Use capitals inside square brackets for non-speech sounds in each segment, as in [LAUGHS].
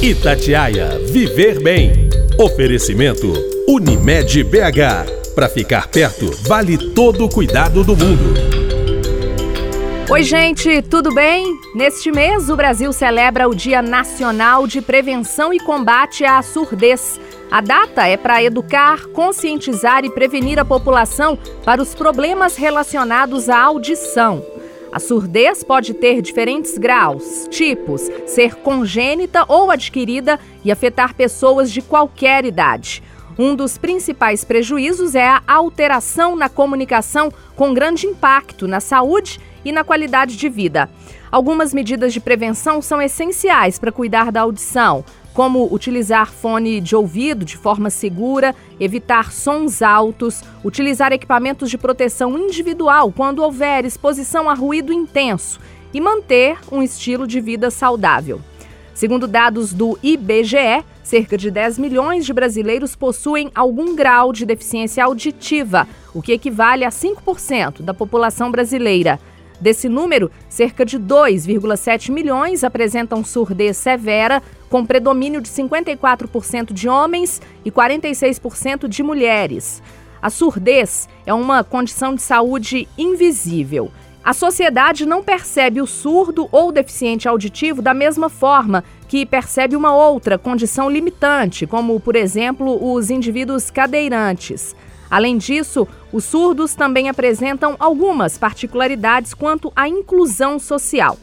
Itatiaia Viver Bem. Oferecimento Unimed BH. Para ficar perto, vale todo o cuidado do mundo. Oi, gente, tudo bem? Neste mês, o Brasil celebra o Dia Nacional de Prevenção e Combate à Surdez. A data é para educar, conscientizar e prevenir a população para os problemas relacionados à audição. A surdez pode ter diferentes graus, tipos, ser congênita ou adquirida e afetar pessoas de qualquer idade. Um dos principais prejuízos é a alteração na comunicação, com grande impacto na saúde e na qualidade de vida. Algumas medidas de prevenção são essenciais para cuidar da audição, como utilizar fone de ouvido de forma segura, evitar sons altos, utilizar equipamentos de proteção individual quando houver exposição a ruído intenso e manter um estilo de vida saudável. Segundo dados do IBGE, cerca de 10 milhões de brasileiros possuem algum grau de deficiência auditiva, o que equivale a 5% da população brasileira. Desse número, cerca de 2,7 milhões apresentam surdez severa, com predomínio de 54% de homens e 46% de mulheres. A surdez é uma condição de saúde invisível. A sociedade não percebe o surdo ou deficiente auditivo da mesma forma que percebe uma outra condição limitante, como, por exemplo, os indivíduos cadeirantes. Além disso, os surdos também apresentam algumas particularidades quanto à inclusão social.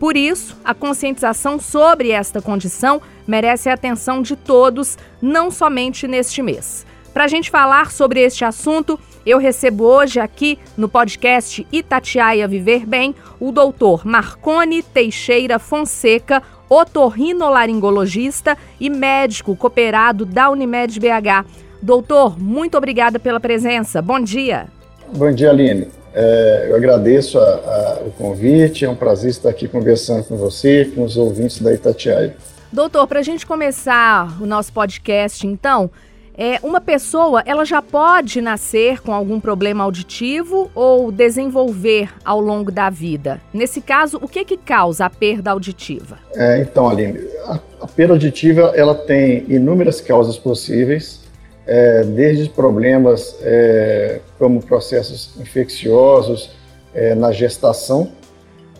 Por isso, a conscientização sobre esta condição merece a atenção de todos, não somente neste mês. Para a gente falar sobre este assunto, eu recebo hoje aqui no podcast Itatiaia Viver Bem o doutor Marcone Teixeira Fonseca, otorrinolaringologista e médico cooperado da Unimed BH. Doutor, muito obrigada pela presença. Bom dia. Bom dia, Aline. É, eu agradeço a, a, o convite, é um prazer estar aqui conversando com você, com os ouvintes da Itatiaia. Doutor, para a gente começar o nosso podcast, então, é, uma pessoa ela já pode nascer com algum problema auditivo ou desenvolver ao longo da vida? Nesse caso, o que que causa a perda auditiva? É, então, Aline, a, a perda auditiva ela tem inúmeras causas possíveis é, desde problemas é, como processos infecciosos é, na gestação,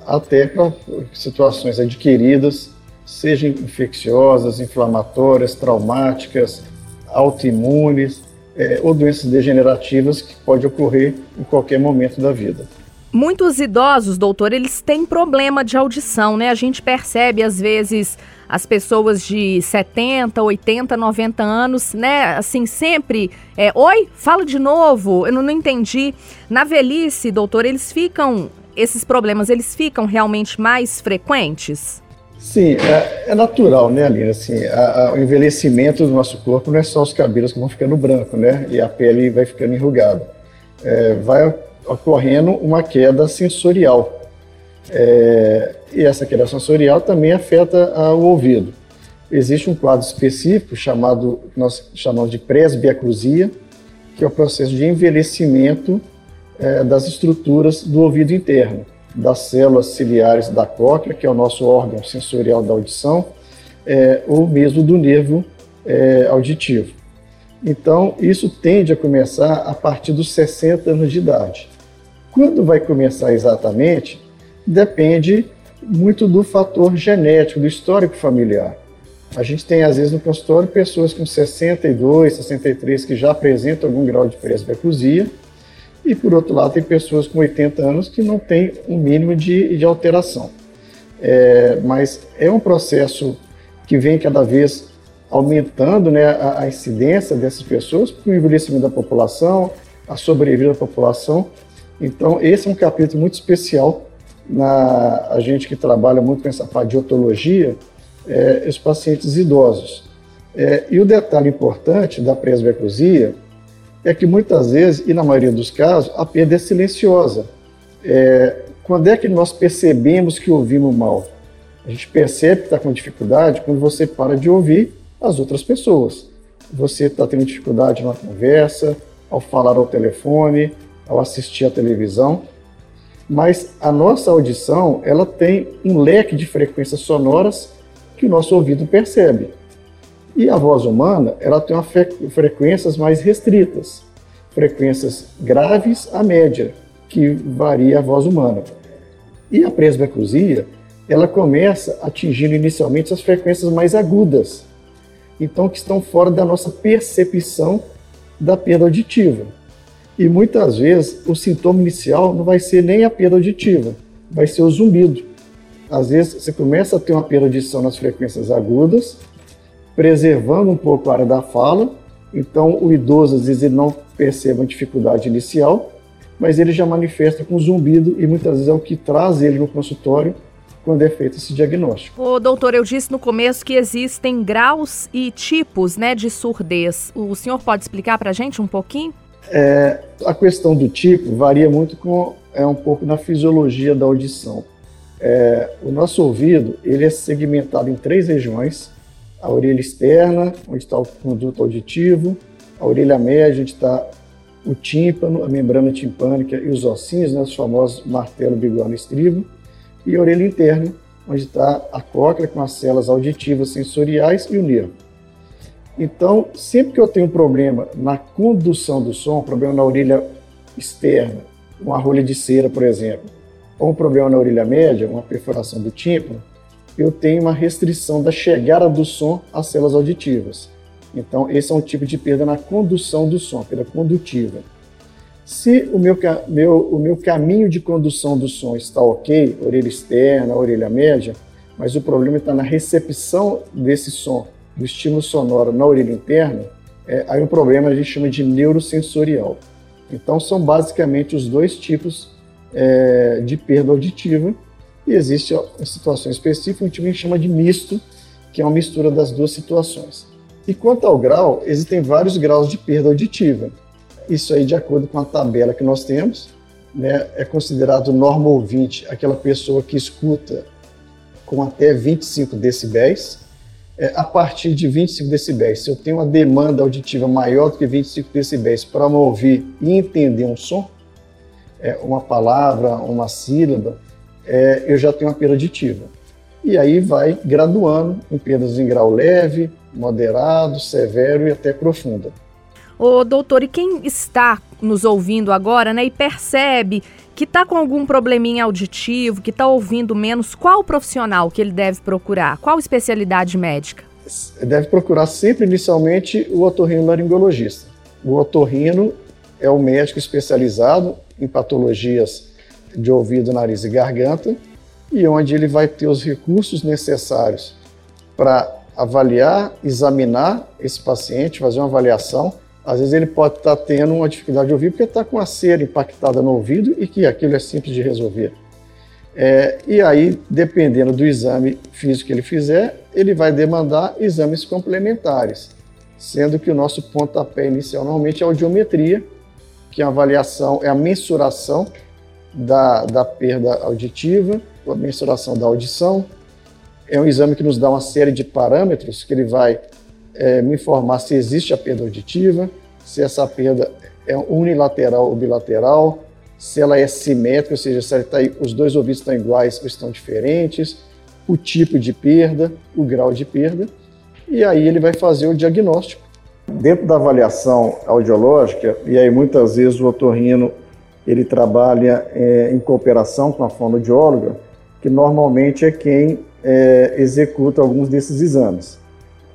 até para situações adquiridas, sejam infecciosas, inflamatórias, traumáticas, autoimunes é, ou doenças degenerativas que pode ocorrer em qualquer momento da vida. Muitos idosos, doutor, eles têm problema de audição, né? A gente percebe às vezes as pessoas de 70, 80, 90 anos, né? Assim, sempre. É, Oi, fala de novo, eu não, não entendi. Na velhice, doutor, eles ficam. Esses problemas, eles ficam realmente mais frequentes? Sim, é, é natural, né, Aline? Assim, a, a, o envelhecimento do nosso corpo não é só os cabelos que vão ficando branco, né? E a pele vai ficando enrugada. É, vai ocorrendo uma queda sensorial. É, e essa queda sensorial também afeta o ouvido. Existe um quadro específico chamado, nós chamamos de presbiacrusia, que é o processo de envelhecimento é, das estruturas do ouvido interno, das células ciliares da cóclea, que é o nosso órgão sensorial da audição, é, ou mesmo do nervo é, auditivo. Então, isso tende a começar a partir dos 60 anos de idade. Quando vai começar exatamente, depende muito do fator genético, do histórico familiar. A gente tem, às vezes, no consultório, pessoas com 62, 63 que já apresentam algum grau de presbiacusia, e, por outro lado, tem pessoas com 80 anos que não têm um mínimo de, de alteração. É, mas é um processo que vem cada vez aumentando né, a, a incidência dessas pessoas, com o envelhecimento da população, a sobrevida da população. Então, esse é um capítulo muito especial na a gente que trabalha muito com essa parte de otologia, é, os pacientes idosos. É, e o detalhe importante da presbiacusia é que muitas vezes, e na maioria dos casos, a perda é silenciosa. É, quando é que nós percebemos que ouvimos mal? A gente percebe que está com dificuldade quando você para de ouvir as outras pessoas. Você está tendo dificuldade na conversa, ao falar ao telefone, ao assistir à televisão mas a nossa audição ela tem um leque de frequências sonoras que o nosso ouvido percebe. E a voz humana, ela tem frequências mais restritas, frequências graves a média, que varia a voz humana. E a presbiacusia, ela começa atingindo inicialmente as frequências mais agudas, então que estão fora da nossa percepção da perda auditiva. E muitas vezes o sintoma inicial não vai ser nem a perda auditiva, vai ser o zumbido. Às vezes você começa a ter uma perda de audição nas frequências agudas, preservando um pouco a área da fala, então o idoso às vezes ele não percebe a dificuldade inicial, mas ele já manifesta com zumbido e muitas vezes é o que traz ele no consultório quando é feito esse diagnóstico. Ô, doutor, eu disse no começo que existem graus e tipos né, de surdez. O senhor pode explicar para a gente um pouquinho? É, a questão do tipo varia muito com é um pouco na fisiologia da audição. É, o nosso ouvido ele é segmentado em três regiões: a orelha externa, onde está o conduto auditivo, a orelha média, onde está o tímpano, a membrana timpânica e os ossinhos, né, os famosos martelo, bigorna e estribo, e a orelha interna, onde está a cóclea com as células auditivas sensoriais e o nervo. Então, sempre que eu tenho um problema na condução do som, problema na orelha externa, uma rolha de cera, por exemplo, ou um problema na orelha média, uma perfuração do tímpano, eu tenho uma restrição da chegada do som às células auditivas. Então, esse é um tipo de perda na condução do som, perda condutiva. Se o meu, meu, o meu caminho de condução do som está ok, orelha externa, orelha média, mas o problema está na recepção desse som, do estímulo sonoro na orelha interna, é, aí o problema a gente chama de neurosensorial. Então, são basicamente os dois tipos é, de perda auditiva, e existe em situações específicas um tipo que a gente chama de misto, que é uma mistura das duas situações. E quanto ao grau, existem vários graus de perda auditiva. Isso aí, de acordo com a tabela que nós temos, né, é considerado norma ouvinte aquela pessoa que escuta com até 25 decibéis. É, a partir de 25 decibéis, se eu tenho uma demanda auditiva maior do que 25 decibéis para me ouvir e entender um som, é, uma palavra, uma sílaba, é, eu já tenho uma perda auditiva. E aí vai graduando em perdas em grau leve, moderado, severo e até profunda. Ô, doutor, e quem está nos ouvindo agora, né, e percebe que está com algum probleminha auditivo, que está ouvindo menos, qual profissional que ele deve procurar? Qual especialidade médica? Deve procurar sempre inicialmente o otorrinolaringologista. O otorrino é o médico especializado em patologias de ouvido, nariz e garganta e onde ele vai ter os recursos necessários para avaliar, examinar esse paciente, fazer uma avaliação às vezes ele pode estar tá tendo uma dificuldade de ouvir porque está com a cera impactada no ouvido e que aquilo é simples de resolver. É, e aí, dependendo do exame físico que ele fizer, ele vai demandar exames complementares, sendo que o nosso pontapé inicial normalmente é a audiometria, que é a avaliação, é a mensuração da, da perda auditiva, a mensuração da audição. É um exame que nos dá uma série de parâmetros que ele vai é, me informar se existe a perda auditiva, se essa perda é unilateral ou bilateral, se ela é simétrica, ou seja, se tá, os dois ouvidos estão iguais ou estão diferentes, o tipo de perda, o grau de perda, e aí ele vai fazer o diagnóstico. Dentro da avaliação audiológica, e aí muitas vezes o otorrino ele trabalha é, em cooperação com a fonoaudióloga, que normalmente é quem é, executa alguns desses exames.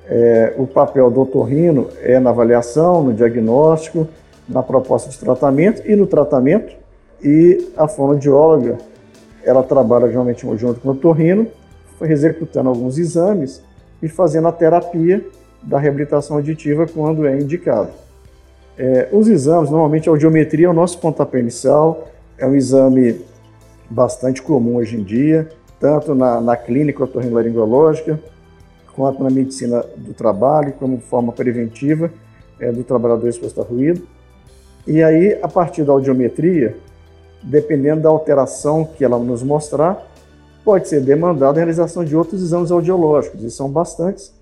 É, o papel do otorrino é na avaliação, no diagnóstico, na proposta de tratamento e no tratamento. E a fonoaudióloga, ela trabalha geralmente junto com o otorrino, executando alguns exames e fazendo a terapia da reabilitação auditiva quando é indicado. É, os exames, normalmente a audiometria é o nosso pontapé inicial, é um exame bastante comum hoje em dia, tanto na, na clínica otorrinolaringológica, quanto na medicina do trabalho, como forma preventiva é, do trabalhador exposto a ruído. E aí, a partir da audiometria, dependendo da alteração que ela nos mostrar, pode ser demandada a realização de outros exames audiológicos, e são bastantes,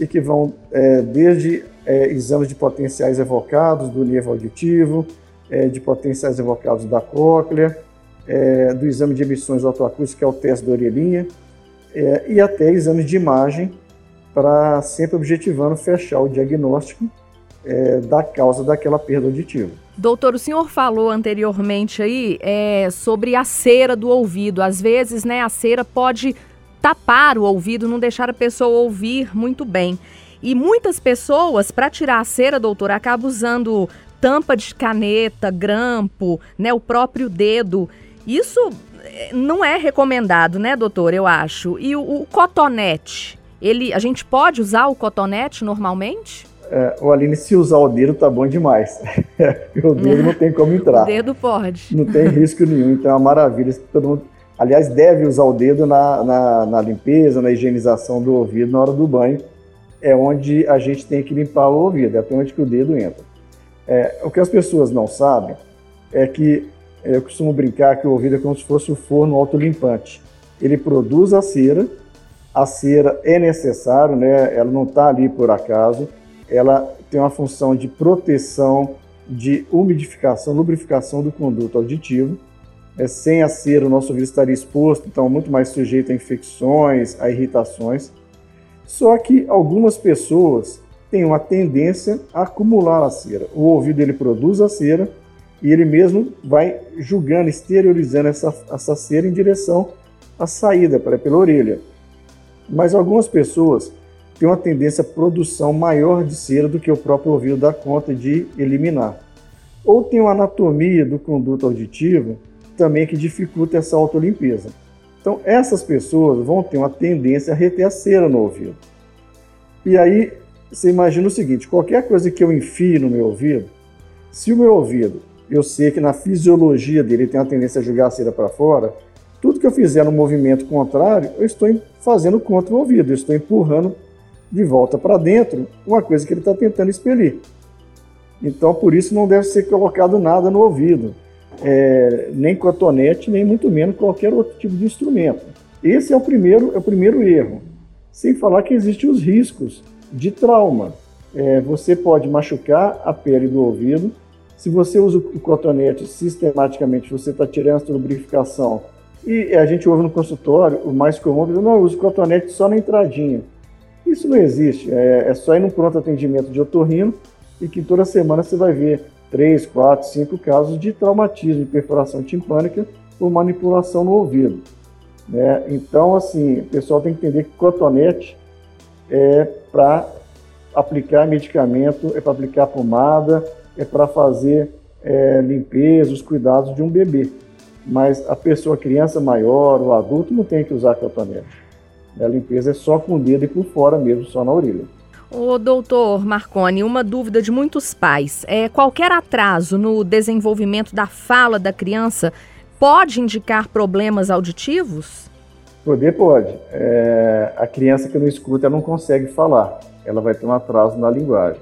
e que vão é, desde é, exames de potenciais evocados do nervo auditivo, é, de potenciais evocados da cóclea, é, do exame de emissões autoacústicas, que é o teste da orelhinha, é, e até exames de imagem para sempre objetivando fechar o diagnóstico é, da causa daquela perda auditiva. Doutor, o senhor falou anteriormente aí é, sobre a cera do ouvido. Às vezes, né, a cera pode tapar o ouvido, não deixar a pessoa ouvir muito bem. E muitas pessoas, para tirar a cera, doutor, acabam usando tampa de caneta, grampo, né, o próprio dedo. Isso é, não é recomendado, né, doutor? Eu acho. E o, o cotonete, ele, a gente pode usar o cotonete normalmente? É, o Aline, se usar o dedo, tá bom demais. [LAUGHS] o dedo não tem como entrar. [LAUGHS] O dedo pode. Não tem risco nenhum, então é uma maravilha. Todo mundo, aliás, deve usar o dedo na, na, na, limpeza, na higienização do ouvido na hora do banho. É onde a gente tem que limpar o ouvido, é até onde que o dedo entra. É, o que as pessoas não sabem é que eu costumo brincar que o ouvido é como se fosse o forno autolimpante. Ele produz a cera, a cera é necessário, né? ela não está ali por acaso, ela tem uma função de proteção, de umidificação, lubrificação do conduto auditivo. É, sem a cera, o nosso ouvido estaria exposto, então muito mais sujeito a infecções, a irritações. Só que algumas pessoas têm uma tendência a acumular a cera. O ouvido ele produz a cera e ele mesmo vai julgando, exteriorizando essa, essa cera em direção à saída, para pela orelha. Mas algumas pessoas tem uma tendência à produção maior de cera do que o próprio ouvido dá conta de eliminar. Ou tem uma anatomia do conduto auditivo também que dificulta essa autolimpeza. Então, essas pessoas vão ter uma tendência a reter a cera no ouvido. E aí, você imagina o seguinte: qualquer coisa que eu enfie no meu ouvido, se o meu ouvido, eu sei que na fisiologia dele tem uma tendência a jogar a cera para fora, eu fizer no movimento contrário, eu estou fazendo contra o ouvido, eu estou empurrando de volta para dentro uma coisa que ele está tentando expelir. Então, por isso, não deve ser colocado nada no ouvido, é, nem cotonete, nem muito menos qualquer outro tipo de instrumento. Esse é o primeiro, é o primeiro erro. Sem falar que existem os riscos de trauma. É, você pode machucar a pele do ouvido. Se você usa o cotonete sistematicamente, você está tirando essa lubrificação. E a gente ouve no consultório, o mais comum, não, eu uso cotonete só na entradinha. Isso não existe. É, é só ir no pronto atendimento de otorrino e que toda semana você vai ver três, quatro, cinco casos de traumatismo, de perfuração timpânica por manipulação no ouvido. Né? Então, assim, o pessoal tem que entender que cotonete é para aplicar medicamento, é para aplicar pomada, é para fazer é, limpeza, os cuidados de um bebê. Mas a pessoa, a criança maior, o adulto, não tem que usar cotonete. A limpeza é só com o dedo e por fora mesmo, só na orelha. O doutor Marconi, uma dúvida de muitos pais. É, qualquer atraso no desenvolvimento da fala da criança pode indicar problemas auditivos? Poder pode. É, a criança que não escuta, ela não consegue falar. Ela vai ter um atraso na linguagem.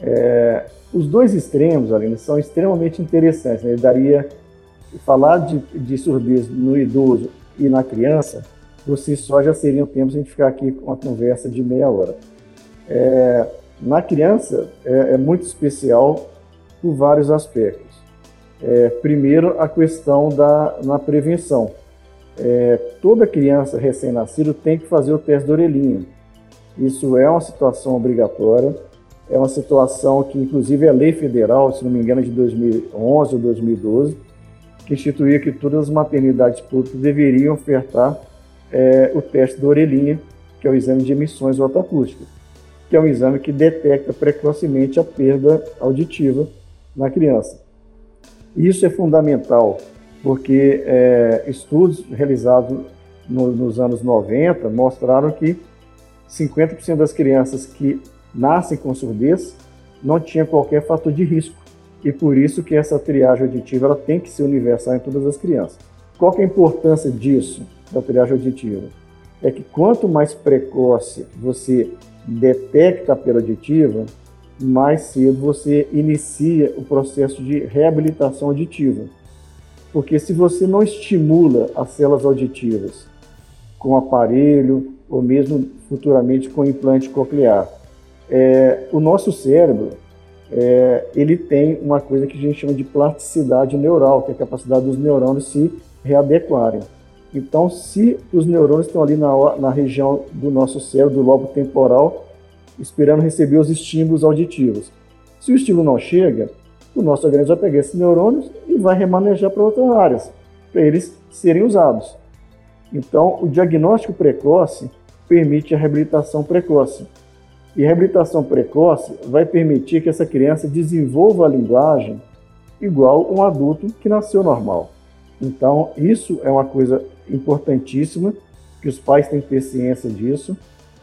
É, os dois extremos, Aline, são extremamente interessantes. Né? Ele daria falar de, de surdez no idoso e na criança por si só já seriam tempos a gente ficar aqui com uma conversa de meia hora. É, na criança é, é, muito especial por vários aspectos. É, primeiro, a questão da na prevenção. É, toda criança recém-nascida tem que fazer o teste da orelhinha. Isso é uma situação obrigatória, é uma situação que, inclusive, é lei federal, se não me engano, de 2011 ou 2012, que instituía que todas as maternidades públicas deveriam ofertar é, o teste da orelhinha, que é o exame de emissões otoacústicas, que é um exame que detecta precocemente a perda auditiva na criança. Isso é fundamental, porque é, estudos realizados no, nos anos 90 mostraram que 50% das crianças que nascem com surdez não tinham qualquer fator de risco. E por isso que essa triagem auditiva ela tem que ser universal em todas as crianças. Qual é a importância disso? da triagem auditiva é que quanto mais precoce você detecta a perda auditiva, mais cedo você inicia o processo de reabilitação auditiva. Porque se você não estimula as células auditivas com aparelho ou mesmo futuramente com implante coclear, é, o nosso cérebro é, ele tem uma coisa que a gente chama de plasticidade neural, que é a capacidade dos neurônios se readequarem. Então, se os neurônios estão ali na, na região do nosso cérebro, do lobo temporal, esperando receber os estímulos auditivos. Se o estímulo não chega, o nosso organismo vai pegar esses neurônios e vai remanejar para outras áreas, para eles serem usados. Então, o diagnóstico precoce permite a reabilitação precoce. E reabilitação precoce vai permitir que essa criança desenvolva a linguagem igual um adulto que nasceu normal. Então, isso é uma coisa importantíssima, que os pais têm que ter ciência disso.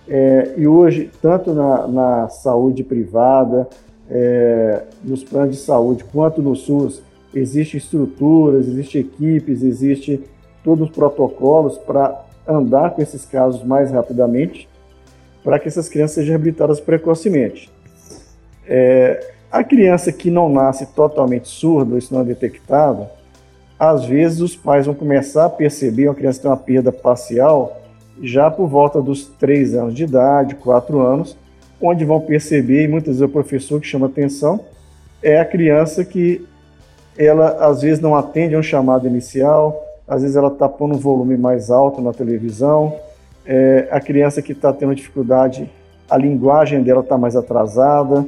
É, e hoje, tanto na, na saúde privada, é, nos planos de saúde, quanto no SUS, existem estruturas, existem equipes, existem todos os protocolos para andar com esses casos mais rapidamente, para que essas crianças sejam reabilitadas precocemente. É, a criança que não nasce totalmente surda, isso não é detectado, às vezes os pais vão começar a perceber uma criança tem uma perda parcial já por volta dos 3 anos de idade, 4 anos, onde vão perceber, e muitas vezes o professor que chama atenção, é a criança que ela às vezes não atende a um chamado inicial, às vezes ela está pondo um volume mais alto na televisão, é, a criança que está tendo dificuldade, a linguagem dela está mais atrasada,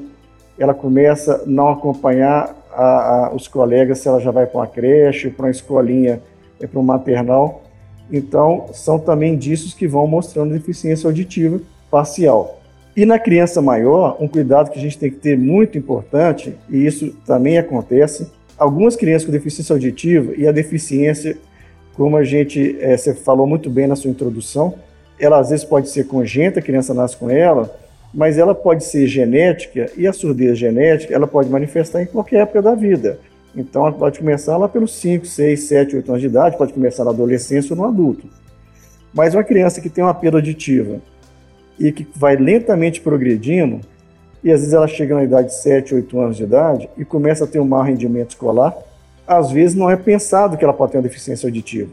ela começa a não acompanhar a, a, os colegas se ela já vai para uma creche, para uma escolinha, é para um maternal. Então, são também indícios que vão mostrando deficiência auditiva parcial. E na criança maior, um cuidado que a gente tem que ter muito importante, e isso também acontece, algumas crianças com deficiência auditiva e a deficiência, como a gente, é, você falou muito bem na sua introdução, ela às vezes pode ser congênita, a criança nasce com ela, mas ela pode ser genética e a surdez genética ela pode manifestar em qualquer época da vida. Então ela pode começar lá pelos 5, 6, 7, 8 anos de idade, pode começar na adolescência ou no adulto. Mas uma criança que tem uma perda auditiva e que vai lentamente progredindo, e às vezes ela chega na idade de 7, 8 anos de idade e começa a ter um mau rendimento escolar, às vezes não é pensado que ela pode ter uma deficiência auditiva.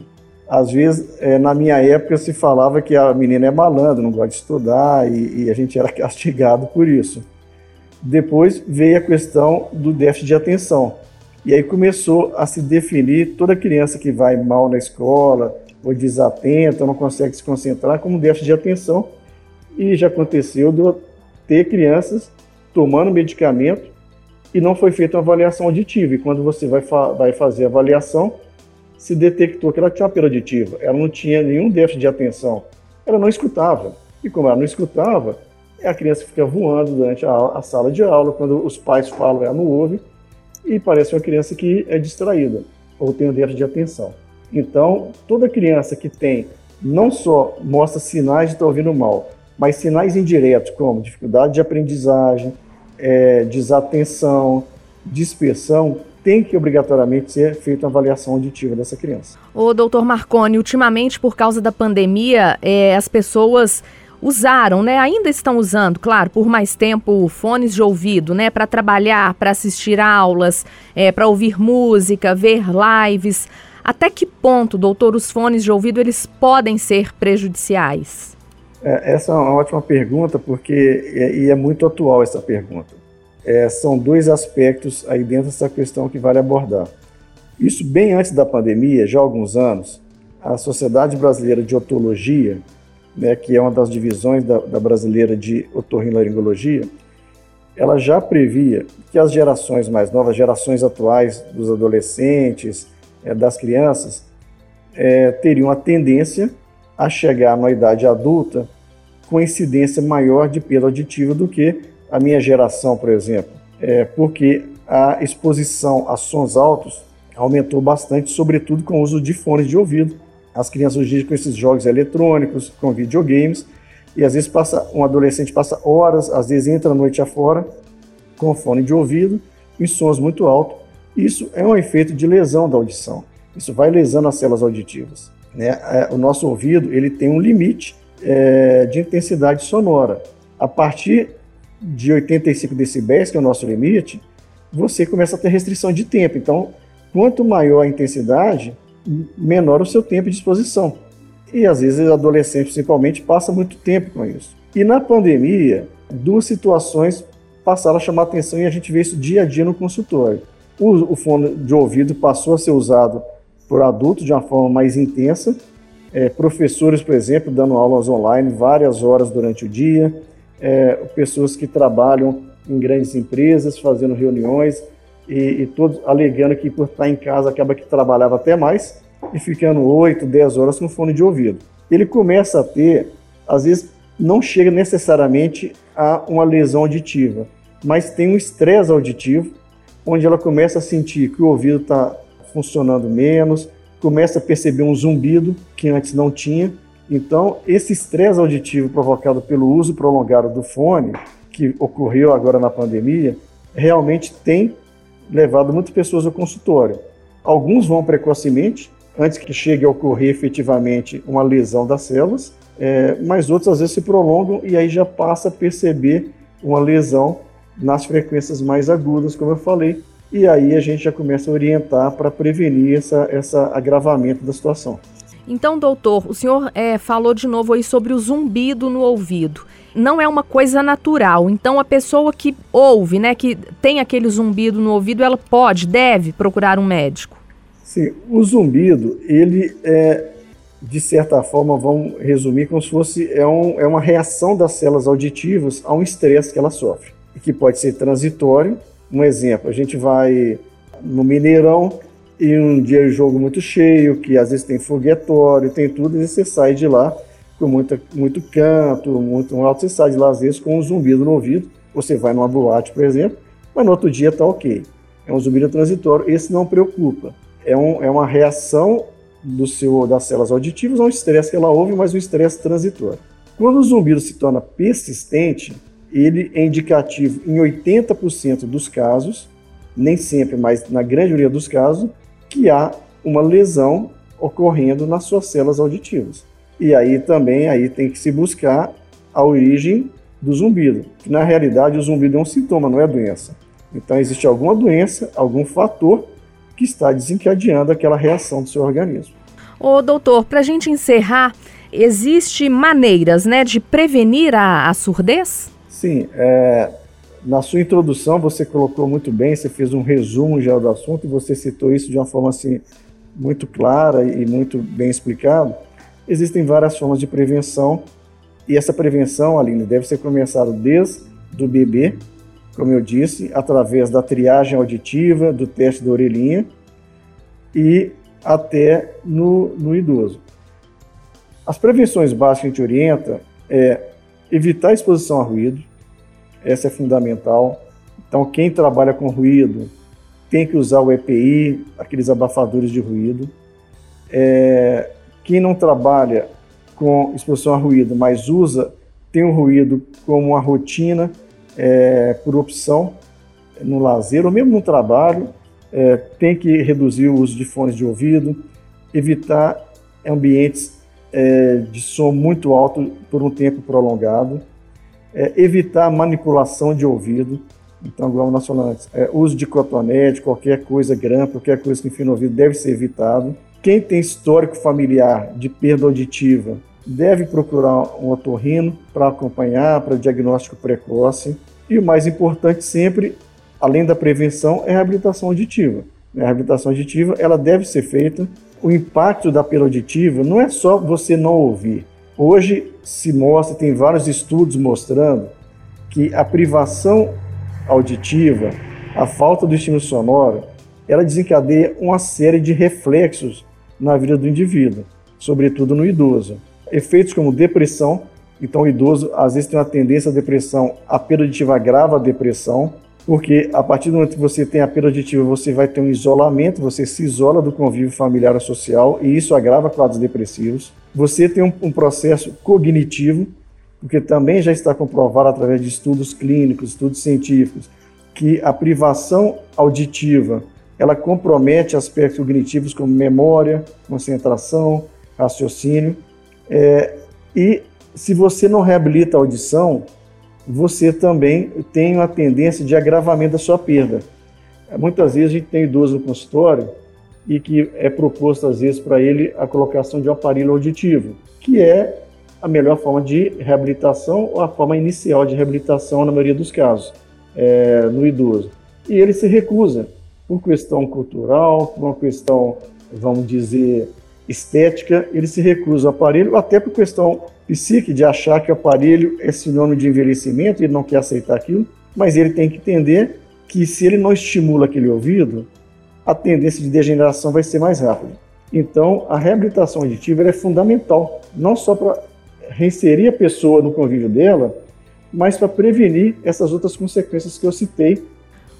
Às vezes, é, na minha época, se falava que a menina é malandra, não gosta de estudar, e, e a gente era [LAUGHS] castigado por isso. Depois veio a questão do déficit de atenção. E aí começou a se definir toda criança que vai mal na escola, ou desatenta, não consegue se concentrar, como déficit de atenção. E já aconteceu de ter crianças tomando medicamento e não foi feita uma avaliação auditiva. E quando você vai, fa vai fazer a avaliação, se detectou que ela tinha uma perda auditiva, ela não tinha nenhum déficit de atenção, ela não escutava. E como ela não escutava, a criança fica voando durante a, a sala de aula, quando os pais falam, ela não ouve, e parece uma criança que é distraída ou tem um déficit de atenção. Então, toda criança que tem não só mostra sinais de estar ouvindo mal, mas sinais indiretos, como dificuldade de aprendizagem, é, desatenção, dispersão, tem que obrigatoriamente ser feita uma avaliação auditiva dessa criança. O doutor Marconi, ultimamente, por causa da pandemia, é, as pessoas usaram, né? Ainda estão usando, claro, por mais tempo, fones de ouvido, né? Para trabalhar, para assistir aulas, é, para ouvir música, ver lives. Até que ponto, doutor, os fones de ouvido eles podem ser prejudiciais? É, essa é uma ótima pergunta, porque é, e é muito atual essa pergunta. É, são dois aspectos aí dentro dessa questão que vale abordar. Isso bem antes da pandemia, já há alguns anos, a Sociedade Brasileira de Otologia, né, que é uma das divisões da, da brasileira de otorrinolaringologia, ela já previa que as gerações mais novas, gerações atuais dos adolescentes, é, das crianças, é, teriam a tendência a chegar na idade adulta com incidência maior de perda auditiva do que a minha geração, por exemplo, é porque a exposição a sons altos aumentou bastante, sobretudo com o uso de fones de ouvido. As crianças hoje com esses jogos eletrônicos, com videogames, e às vezes passa um adolescente passa horas, às vezes entra a noite afora com fone de ouvido em sons muito altos. Isso é um efeito de lesão da audição. Isso vai lesando as células auditivas. Né? É, o nosso ouvido ele tem um limite é, de intensidade sonora. A partir de 85 decibéis, que é o nosso limite, você começa a ter restrição de tempo. Então, quanto maior a intensidade, menor o seu tempo de exposição. E às vezes adolescente, principalmente, passa muito tempo com isso. E na pandemia, duas situações passaram a chamar atenção e a gente vê isso dia a dia no consultório. O, o fone de ouvido passou a ser usado por adultos de uma forma mais intensa é, professores, por exemplo, dando aulas online várias horas durante o dia, é, pessoas que trabalham em grandes empresas, fazendo reuniões e, e todos alegando que por estar em casa acaba que trabalhava até mais e ficando 8, 10 horas com fone de ouvido. Ele começa a ter, às vezes não chega necessariamente a uma lesão auditiva, mas tem um estresse auditivo, onde ela começa a sentir que o ouvido está funcionando menos, começa a perceber um zumbido que antes não tinha. Então, esse estresse auditivo provocado pelo uso prolongado do fone, que ocorreu agora na pandemia, realmente tem levado muitas pessoas ao consultório. Alguns vão precocemente, antes que chegue a ocorrer efetivamente uma lesão das células, é, mas outros às vezes se prolongam e aí já passa a perceber uma lesão nas frequências mais agudas, como eu falei, e aí a gente já começa a orientar para prevenir essa, essa agravamento da situação. Então, doutor, o senhor é, falou de novo aí sobre o zumbido no ouvido. Não é uma coisa natural. Então, a pessoa que ouve, né, que tem aquele zumbido no ouvido, ela pode, deve procurar um médico. Sim, o zumbido, ele é, de certa forma, vamos resumir como se fosse é, um, é uma reação das células auditivas a um estresse que ela sofre, que pode ser transitório. Um exemplo, a gente vai no Mineirão e um dia o jogo muito cheio, que às vezes tem foguetório, tem tudo, e você sai de lá com muita, muito canto, muito alto, você sai de lá às vezes com um zumbido no ouvido, você vai numa boate, por exemplo, mas no outro dia tá ok. É um zumbido transitório, esse não preocupa é, um, é uma reação do seu, das células auditivas a um estresse que ela ouve, mas um estresse transitório. Quando o zumbido se torna persistente, ele é indicativo em 80% dos casos, nem sempre, mas na grande maioria dos casos, que há uma lesão ocorrendo nas suas células auditivas. E aí também aí tem que se buscar a origem do zumbido. Na realidade, o zumbido é um sintoma, não é doença. Então existe alguma doença, algum fator que está desencadeando aquela reação do seu organismo. Ô, doutor, para a gente encerrar, existe maneiras né, de prevenir a, a surdez? Sim, é, na sua introdução você colocou muito bem, você fez um resumo já do assunto e você citou isso de uma forma assim muito clara e muito bem explicado. Existem várias formas de prevenção e essa prevenção, Aline, deve ser começada desde o bebê, como eu disse, através da triagem auditiva, do teste da orelhinha e até no, no idoso. As prevenções básicas que a gente orienta é evitar a exposição a ruído, essa é fundamental. Então, quem trabalha com ruído tem que usar o EPI, aqueles abafadores de ruído. É, quem não trabalha com exposição a ruído, mas usa, tem o ruído como uma rotina, é, por opção no lazer ou mesmo no trabalho, é, tem que reduzir o uso de fones de ouvido, evitar ambientes é, de som muito alto por um tempo prolongado, é, evitar manipulação de ouvido. Então, nós falamos, é, uso de cotonete, qualquer coisa grampo, qualquer coisa que enfim no ouvido deve ser evitado. Quem tem histórico familiar de perda auditiva deve procurar um otorrino para acompanhar, para diagnóstico precoce. E o mais importante sempre, além da prevenção, é a reabilitação auditiva. A reabilitação auditiva ela deve ser feita. O impacto da perda auditiva não é só você não ouvir. Hoje se mostra, tem vários estudos mostrando que a privação auditiva, a falta do estímulo sonoro, ela desencadeia uma série de reflexos na vida do indivíduo, sobretudo no idoso. Efeitos como depressão, então, o idoso às vezes tem uma tendência à depressão, a perda auditiva agrava a depressão, porque a partir do momento que você tem a perda auditiva, você vai ter um isolamento, você se isola do convívio familiar e social, e isso agrava quadros depressivos. Você tem um, um processo cognitivo, porque também já está comprovado através de estudos clínicos, estudos científicos, que a privação auditiva ela compromete aspectos cognitivos como memória, concentração, raciocínio, é, e se você não reabilita a audição, você também tem uma tendência de agravamento da sua perda. Muitas vezes a gente tem idoso no consultório e que é proposto às vezes para ele a colocação de um aparelho auditivo, que é a melhor forma de reabilitação ou a forma inicial de reabilitação na maioria dos casos é, no idoso. E ele se recusa por questão cultural, por uma questão, vamos dizer, estética, ele se recusa ao aparelho, até por questão psíquica de achar que o aparelho é sinônimo de envelhecimento, ele não quer aceitar aquilo, mas ele tem que entender que se ele não estimula aquele ouvido, a tendência de degeneração vai ser mais rápida. Então, a reabilitação auditiva é fundamental, não só para reinserir a pessoa no convívio dela, mas para prevenir essas outras consequências que eu citei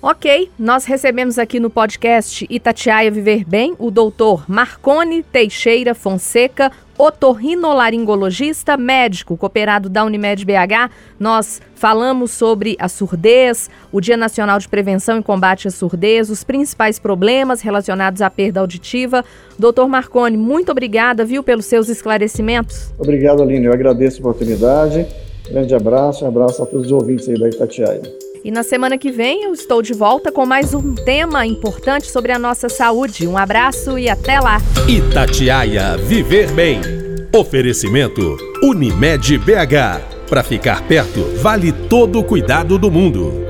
Ok, nós recebemos aqui no podcast Itatiaia Viver Bem o doutor Marcone Teixeira Fonseca, otorrinolaringologista, médico cooperado da Unimed BH. Nós falamos sobre a surdez, o Dia Nacional de Prevenção e Combate à Surdez, os principais problemas relacionados à perda auditiva. Doutor Marcone, muito obrigada, viu, pelos seus esclarecimentos. Obrigado, Aline. Eu agradeço a oportunidade. Grande abraço, um abraço a todos os ouvintes aí da Itatiaia. E na semana que vem eu estou de volta com mais um tema importante sobre a nossa saúde. Um abraço e até lá. Itatiaia Viver Bem. Oferecimento Unimed BH. Para ficar perto, vale todo o cuidado do mundo.